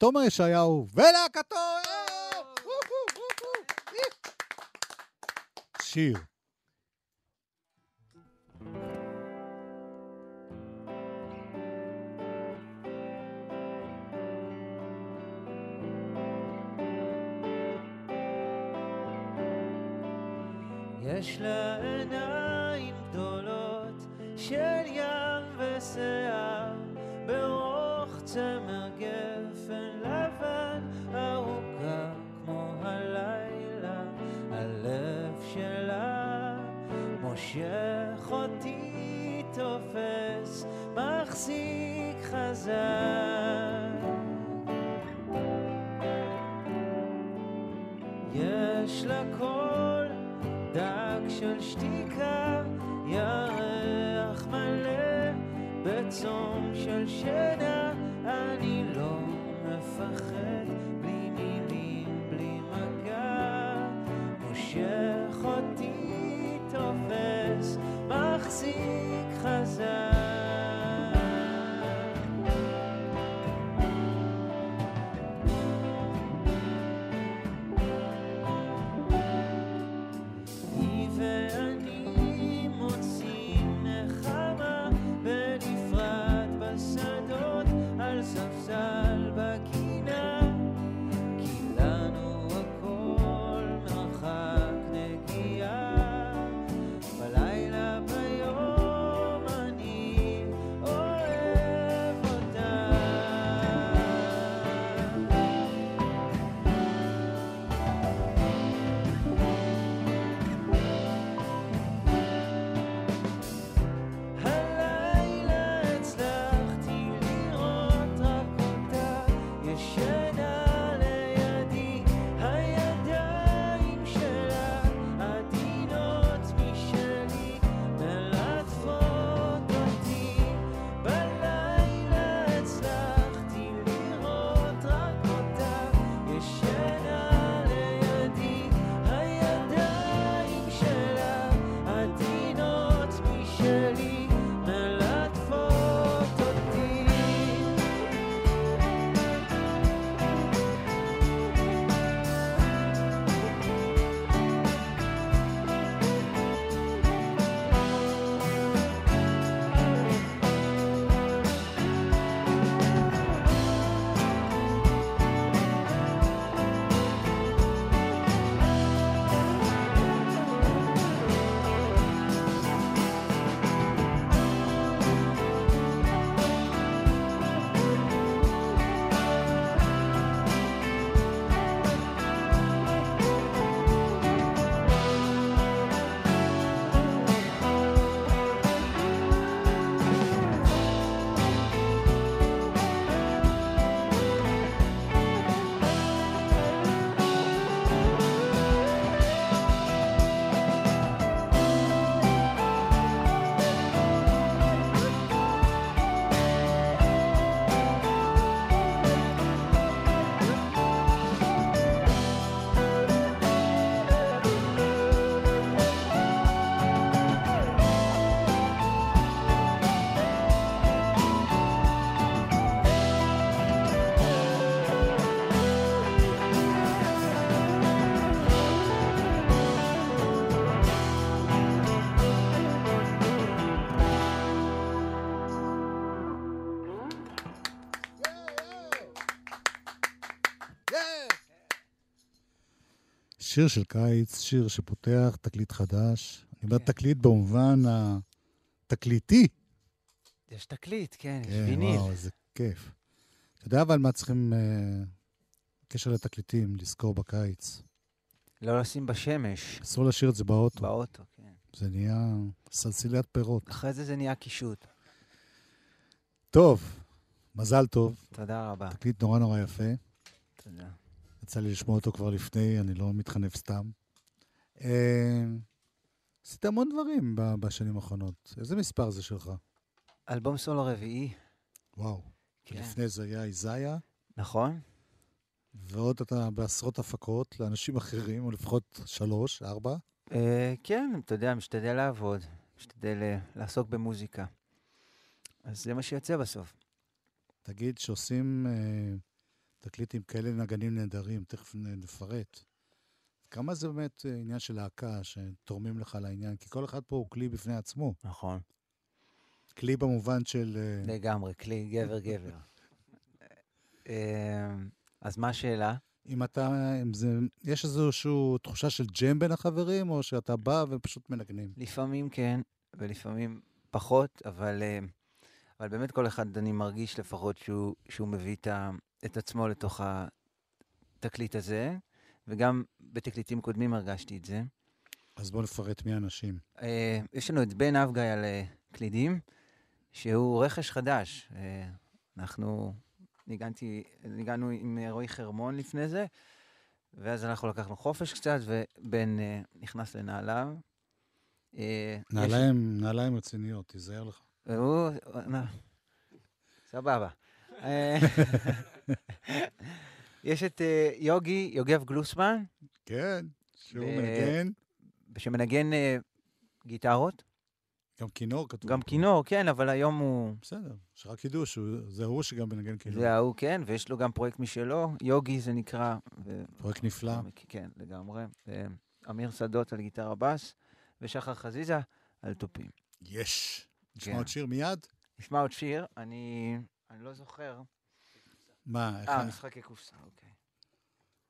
תומר ישעיהו ולהקתו! שיר. יש לה מושך תופס מחזיק חזק. יש לה קול דק של שתיקה, ירח מלא בצום של שינה, אני לא מפחד בלי מילים, בלי מגע, מושך שיר של קיץ, שיר שפותח תקליט חדש. אני אומר כן. תקליט במובן התקליטי. יש תקליט, כן, יש כן, ויניל. וואו, איזה כיף. אתה יודע אבל מה צריכים, אה, קשר לתקליטים, לזכור בקיץ. לא לשים בשמש, אסור להשאיר את זה באוטו. באוטו, כן. זה נהיה סלסילת פירות. אחרי זה זה נהיה קישוט. טוב, מזל טוב. תודה רבה. תקליט נורא נורא יפה. תודה. יצא לי לשמוע אותו כבר לפני, אני לא מתחנף סתם. אה, עשית המון דברים בשנים האחרונות. איזה מספר זה שלך? אלבום סולו רביעי, וואו. כן. לפני זה היה איזאיה, נכון? ועוד אתה בעשרות הפקות לאנשים אחרים, או לפחות שלוש, ארבע. אה, כן, אתה יודע, משתדל לעבוד, משתדל אה, לעסוק במוזיקה. אז זה מה שיוצא בסוף. תגיד, שעושים אה, תקליט עם כאלה נגנים נהדרים, תכף נפרט. כמה זה באמת אה, עניין של להקה שתורמים לך לעניין? כי כל אחד פה הוא כלי בפני עצמו. נכון. כלי במובן של... אה, לגמרי, כלי גבר-גבר. אה, אז מה השאלה? אם אתה, אם זה, יש איזושהי תחושה של ג'ם בין החברים, או שאתה בא ופשוט מנגנים? לפעמים כן, ולפעמים פחות, אבל, אבל באמת כל אחד, אני מרגיש לפחות שהוא, שהוא מביא את, ה, את עצמו לתוך התקליט הזה. וגם בתקליטים קודמים הרגשתי את זה. אז בואו נפרט מי האנשים. Uh, יש לנו את בן אבגי על uh, קלידים, שהוא רכש חדש. Uh, אנחנו ניגנתי, ניגענו עם רועי חרמון לפני זה, ואז אנחנו לקחנו חופש קצת, ובן uh, נכנס לנעליו. Uh, נעליים, יש... נעליים רציניות, תיזהר לך. הוא... סבבה. יש את uh, יוגי, יוגב גלוסמן. כן, שהוא ו... מנגן. שמנגן uh, גיטרות. גם כינור כתוב. גם כינור, כן, אבל היום הוא... בסדר, יש רק חידוש, זה ההוא שגם מנגן כינור. זה ההוא, כן, ויש לו גם פרויקט משלו, יוגי זה נקרא. ו... פרויקט נפלא. כן, לגמרי. אמיר שדות על גיטרה בס, ושחר חזיזה על תופים. יש. נשמע כן. עוד שיר מיד? נשמע עוד שיר, אני, אני לא זוכר. מה? אה, משחקי קופסה, אוקיי.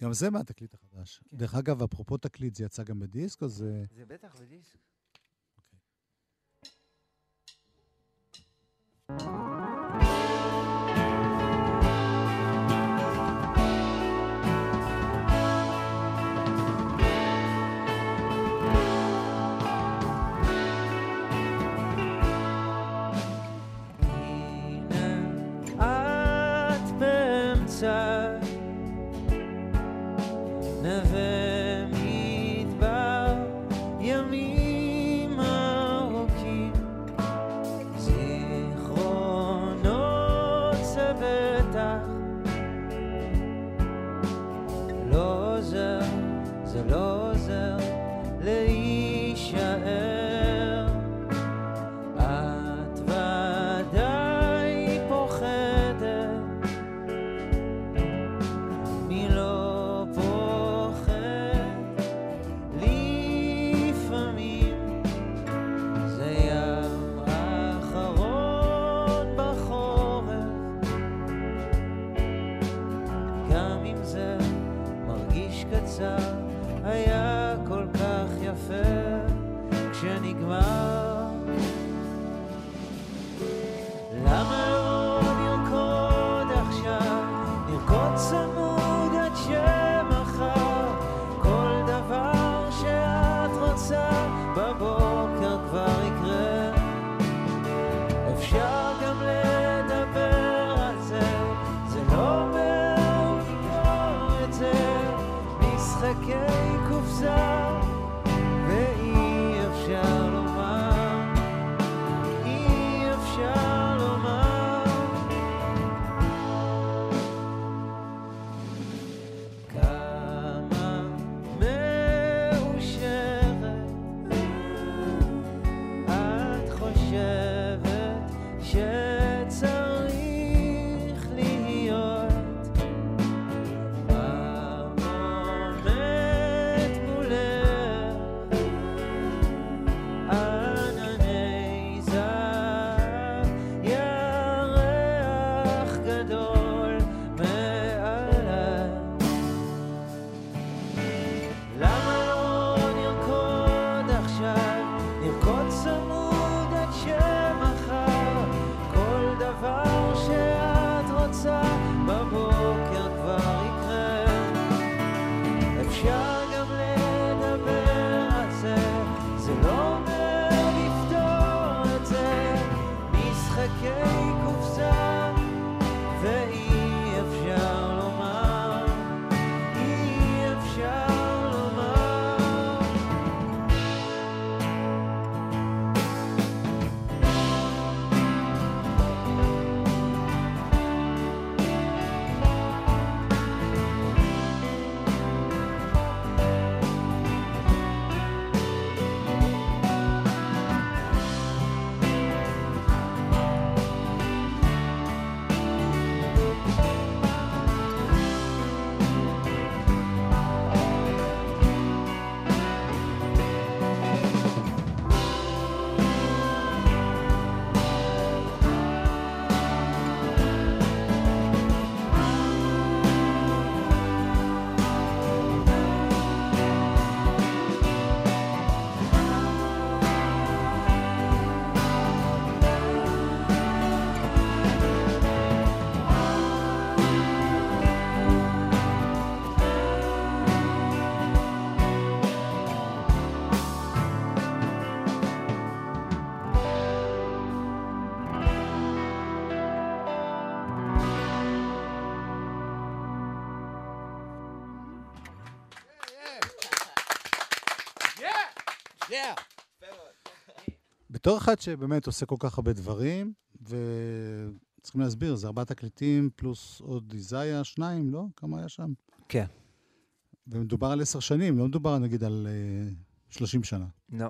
גם זה מהתקליט החדש. כן. דרך אגב, אפרופו תקליט, זה יצא גם בדיסק או זה... זה בטח בדיסק. אוקיי. time. moves. בתור אחד שבאמת עושה כל כך הרבה דברים, וצריכים להסביר, זה ארבעה תקליטים פלוס עוד איזאיה, שניים, לא? כמה היה שם? כן. ומדובר על עשר שנים, לא מדובר נגיד על uh, 30 שנה. לא.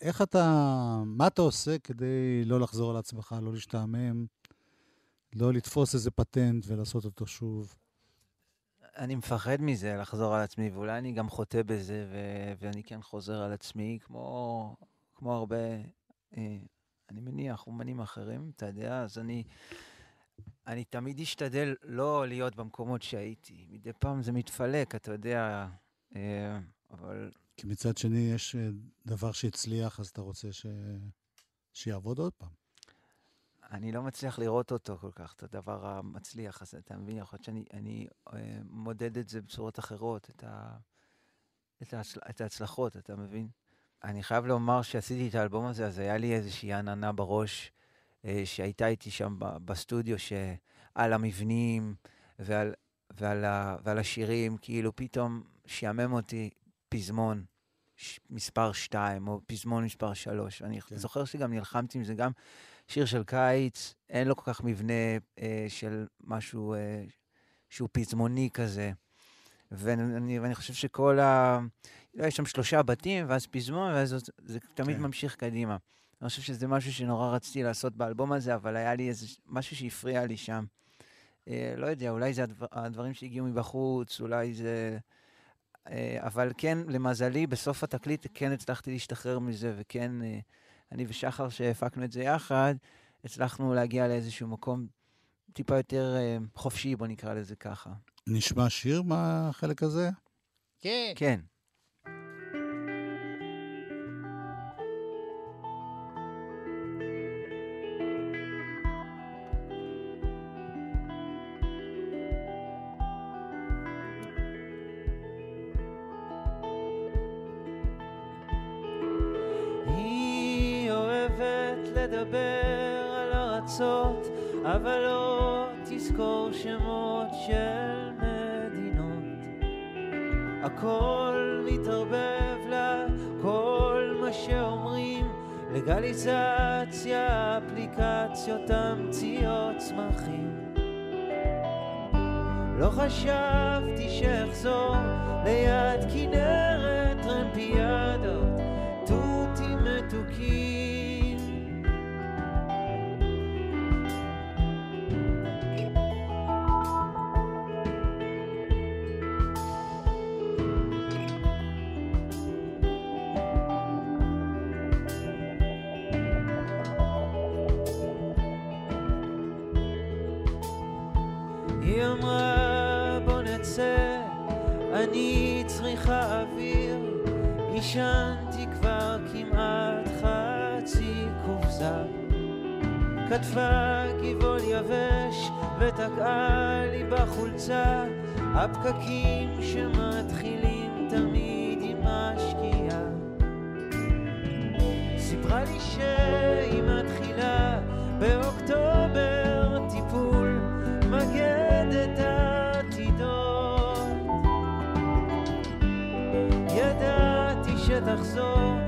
איך אתה, מה אתה עושה כדי לא לחזור על עצמך, לא להשתעמם, לא לתפוס איזה פטנט ולעשות אותו שוב? אני מפחד מזה, לחזור על עצמי, ואולי אני גם חוטא בזה, ו- ואני כן חוזר על עצמי, כמו, כמו הרבה, אה, אני מניח, אומנים אחרים, אתה יודע, אז אני, אני תמיד אשתדל לא להיות במקומות שהייתי. מדי פעם זה מתפלק, אתה יודע, אה, אבל... כי מצד שני יש אה, דבר שהצליח, אז אתה רוצה ש... שיעבוד עוד פעם. אני לא מצליח לראות אותו כל כך, את הדבר המצליח הזה, אתה מבין? יכול להיות שאני אני, אה, מודד את זה בצורות אחרות, את, ה, את, ההצל, את ההצלחות, אתה מבין? אני חייב לומר שעשיתי את האלבום הזה, אז היה לי איזושהי עננה בראש, אה, שהייתה איתי שם בסטודיו, שעל המבנים ועל, ועל, ה, ועל השירים, כאילו פתאום שעמם אותי פזמון. מספר 2, או פזמון מספר 3. אני כן. זוכר שגם נלחמתי עם זה גם שיר של קיץ, אין לו כל כך מבנה אה, של משהו אה, שהוא פזמוני כזה. ואני, ואני חושב שכל ה... לא, יש שם שלושה בתים, ואז פזמון, ואז זה, זה תמיד כן. ממשיך קדימה. אני חושב שזה משהו שנורא רציתי לעשות באלבום הזה, אבל היה לי איזה משהו שהפריע לי שם. אה, לא יודע, אולי זה הדבר, הדברים שהגיעו מבחוץ, אולי זה... אה, אבל כן, למזלי, בסוף התקליט כן הצלחתי להשתחרר מזה, וכן... אה, אני ושחר, שהפקנו את זה יחד, הצלחנו להגיע לאיזשהו מקום טיפה יותר uh, חופשי, בוא נקרא לזה ככה. נשמע שיר מהחלק הזה? כן. כן. אבל לא תזכור שמות של מדינות. הכל מתערבב לה, כל מה שאומרים, לגליזציה, אפליקציות, המציות, צמחים. לא חשבתי שאחזור ליד כנרת יבש ותקעה לי בחולצה הפקקים שמתחילים תמיד עם השקיעה. סיפרה לי שהיא מתחילה באוקטובר טיפול מגד את העתידות. ידע שתחזור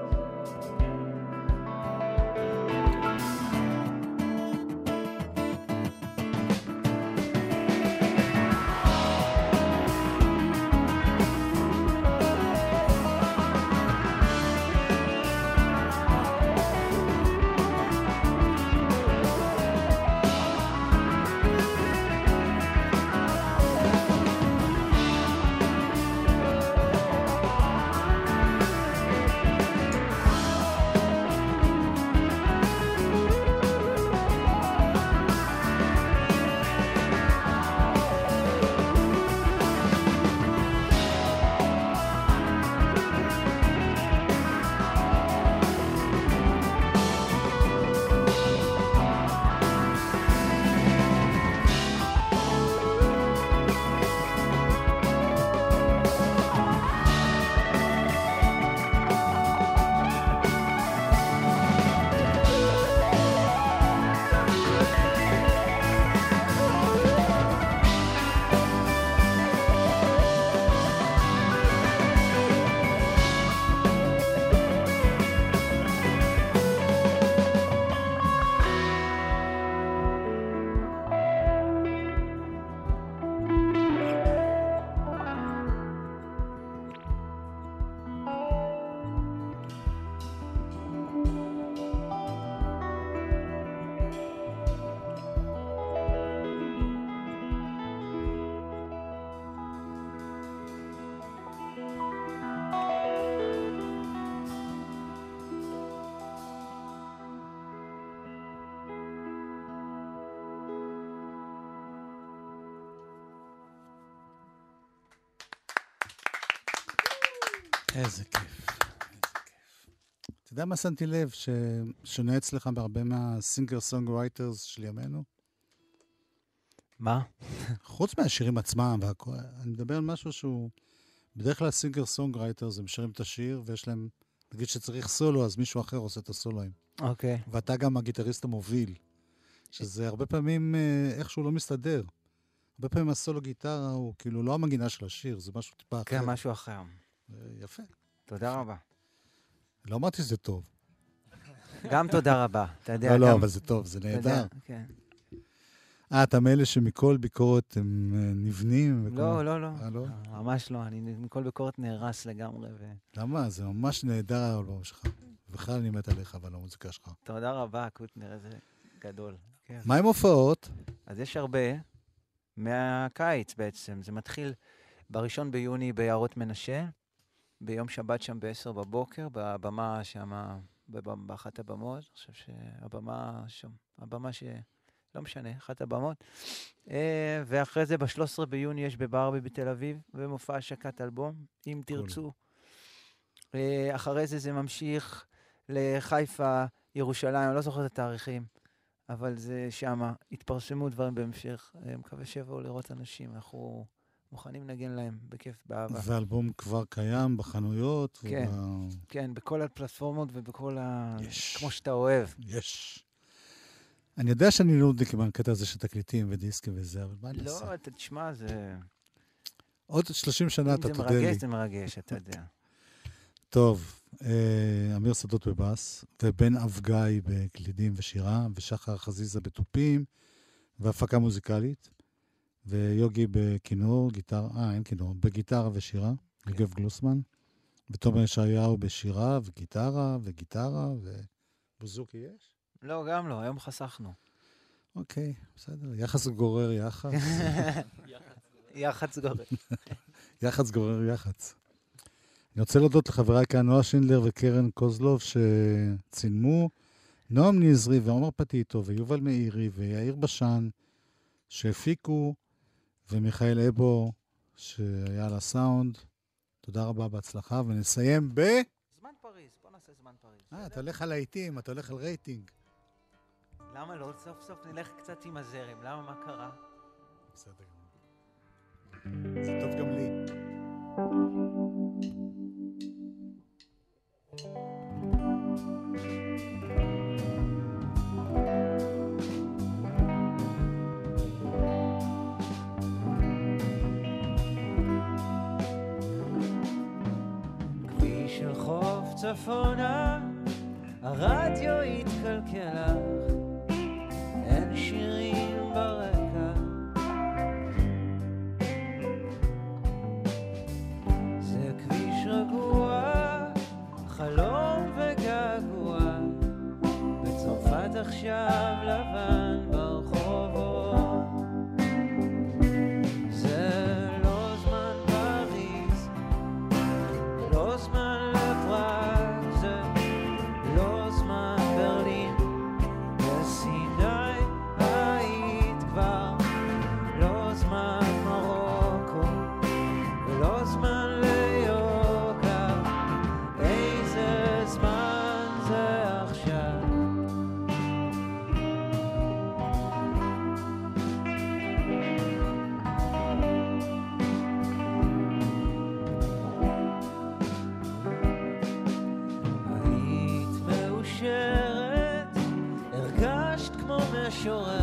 איזה כיף. אתה יודע מה שמתי לב? ששונה אצלך בהרבה מה singer songwriters של ימינו? מה? חוץ מהשירים עצמם והכל, אני מדבר על משהו שהוא... בדרך כלל singer songwriters הם שרים את השיר ויש להם... נגיד שצריך סולו, אז מישהו אחר עושה את הסולואים. אוקיי. ואתה גם הגיטריסט המוביל. שזה הרבה פעמים אה, איכשהו לא מסתדר. הרבה פעמים הסולו גיטרה הוא כאילו לא המנגינה של השיר, זה משהו טיפה אחר. כן, משהו אחר. אה, יפה. תודה רבה. לא אמרתי שזה טוב. גם תודה רבה. אתה יודע, לא, לא, אבל זה טוב, זה נהדר. כן. אה, אתה מאלה שמכל ביקורת הם אה, נבנים? לא, לא, לא. אה, לא? ממש לא, אני מכל ביקורת נהרס לגמרי. למה? זה ממש נהדר האלבום שלך. בכלל אני מת עליך ועל המוזיקה שלך. תודה רבה, קוטנר, איזה גדול. כן. מה עם הופעות? אז יש הרבה מהקיץ בעצם. זה מתחיל בראשון ביוני ביערות מנשה, ביום שבת שם ב-10 בבוקר, בבמה שם, באחת הבמות. אני חושב שהבמה שם, הבמה ש... לא משנה, אחת הבמות. אה, ואחרי זה ב-13 ביוני יש בברבי בתל אביב, ומופע השקת אלבום, אם תרצו. אה, אחרי זה זה ממשיך לחיפה, ירושלים, אני לא זוכר את התאריכים. אבל זה שמה, התפרסמו דברים בהמשך. אני מקווה שיבואו לראות אנשים, אנחנו מוכנים לנגן להם בכיף, באהבה. והאלבום כבר קיים בחנויות? כן. וב- כן, בכל הפלטפורמות ובכל ה... יש. כמו שאתה אוהב. יש. אני יודע שאני נודניק עם הקטע הזה של תקליטים ודיסקים וזה, אבל מה אני אעשה? לא, אתה תשמע, זה... עוד 30 שנה אם אתה זה תודה לי. מרגש, זה מרגש, אתה יודע. טוב, אה, אמיר שדות בבאס, ובן אבגי בקלידים ושירה, ושחר חזיזה בתופים, והפקה מוזיקלית, ויוגי בכינור, גיטרה, אה, אין כינור, בגיטרה ושירה, כן. יוגב גלוסמן, ותומר ישעיהו בשירה וגיטרה וגיטרה, ובוזוקי יש? לא, גם לא, היום חסכנו. אוקיי, בסדר. יחס גורר יחס, יח"צ גורם. יחס גורר יח"צ. אני רוצה להודות לחבריי כאן, נועה שינדלר וקרן קוזלוב, שצילמו, נועם נזרי ועומר פטיטו ויובל מאירי ויאיר בשן, שהפיקו, ומיכאל אבו, שהיה על הסאונד. תודה רבה, בהצלחה, ונסיים ב... זמן פריז, בוא נעשה זמן פריז. אה, אתה הולך על להיטים, אתה הולך על רייטינג. למה לא? סוף סוף נלך קצת עם הזרם. למה? מה קרה? בסדר. זה טוב גם לי. צפונה, הרדיו התקלקל לך, אין שירים ברקע. זה כביש רגוע, חלום וגעגוע, בצרפת עכשיו לבן כמו